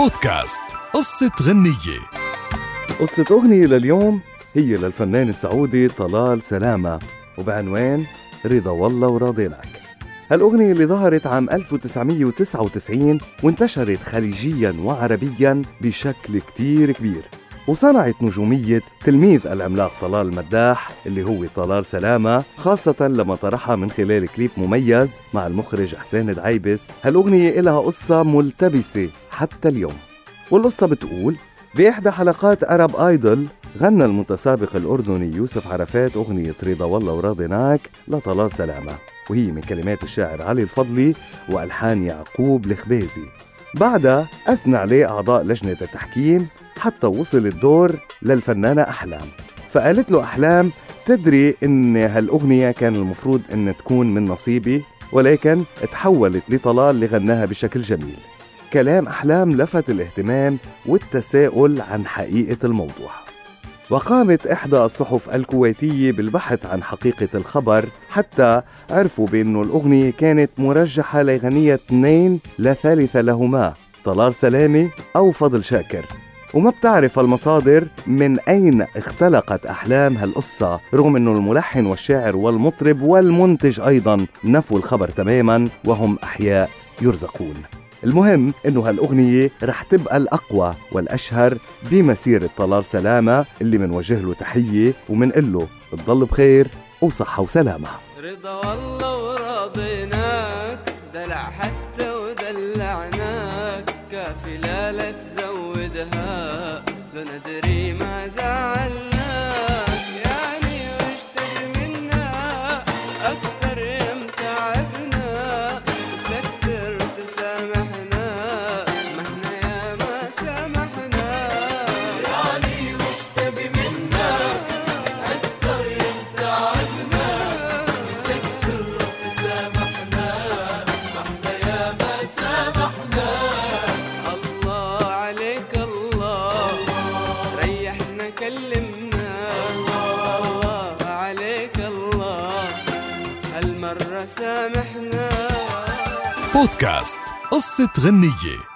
بودكاست قصة غنية. قصة أغنية لليوم هي للفنان السعودي طلال سلامة وبعنوان رضا والله وراضيناك هالأغنية اللي ظهرت عام 1999 وانتشرت خليجيا وعربيا بشكل كتير كبير. وصنعت نجومية تلميذ العملاق طلال المداح اللي هو طلال سلامة خاصة لما طرحها من خلال كليب مميز مع المخرج حسين دعيبس. هالأغنية إلها قصة ملتبسة حتى اليوم. والقصة بتقول بإحدى حلقات أرب آيدل غنى المتسابق الأردني يوسف عرفات أغنية رضا والله وراضيناك لطلال سلامة وهي من كلمات الشاعر علي الفضلي وألحان يعقوب الخبيزي بعدها أثنى عليه أعضاء لجنة التحكيم حتى وصل الدور للفنانة أحلام. فقالت له أحلام تدري إن هالأغنية كان المفروض إن تكون من نصيبي ولكن تحولت لطلال لغناها بشكل جميل. كلام أحلام لفت الاهتمام والتساؤل عن حقيقة الموضوع. وقامت إحدى الصحف الكويتية بالبحث عن حقيقة الخبر حتى عرفوا بأنه الأغنية كانت مرجحة لغنية اثنين لا ثالث لهما طلال سلامة أو فضل شاكر. وما بتعرف المصادر من أين اختلقت أحلام هالقصة رغم أنه الملحن والشاعر والمطرب والمنتج أيضا نفوا الخبر تماما وهم أحياء يرزقون. المهم إنه هالأغنية رح تبقى الأقوى والأشهر بمسيره طلال سلامة اللي منوجه له تحية ومنقول له تضل بخير وصحة وسلامة. رضا والله وراضيناك دلع حتى ودلعناك كافي لا تزودها لو ندري ما زعلناك الله عليك الله هالمرة سامحنا. بودكاست قصة غنية.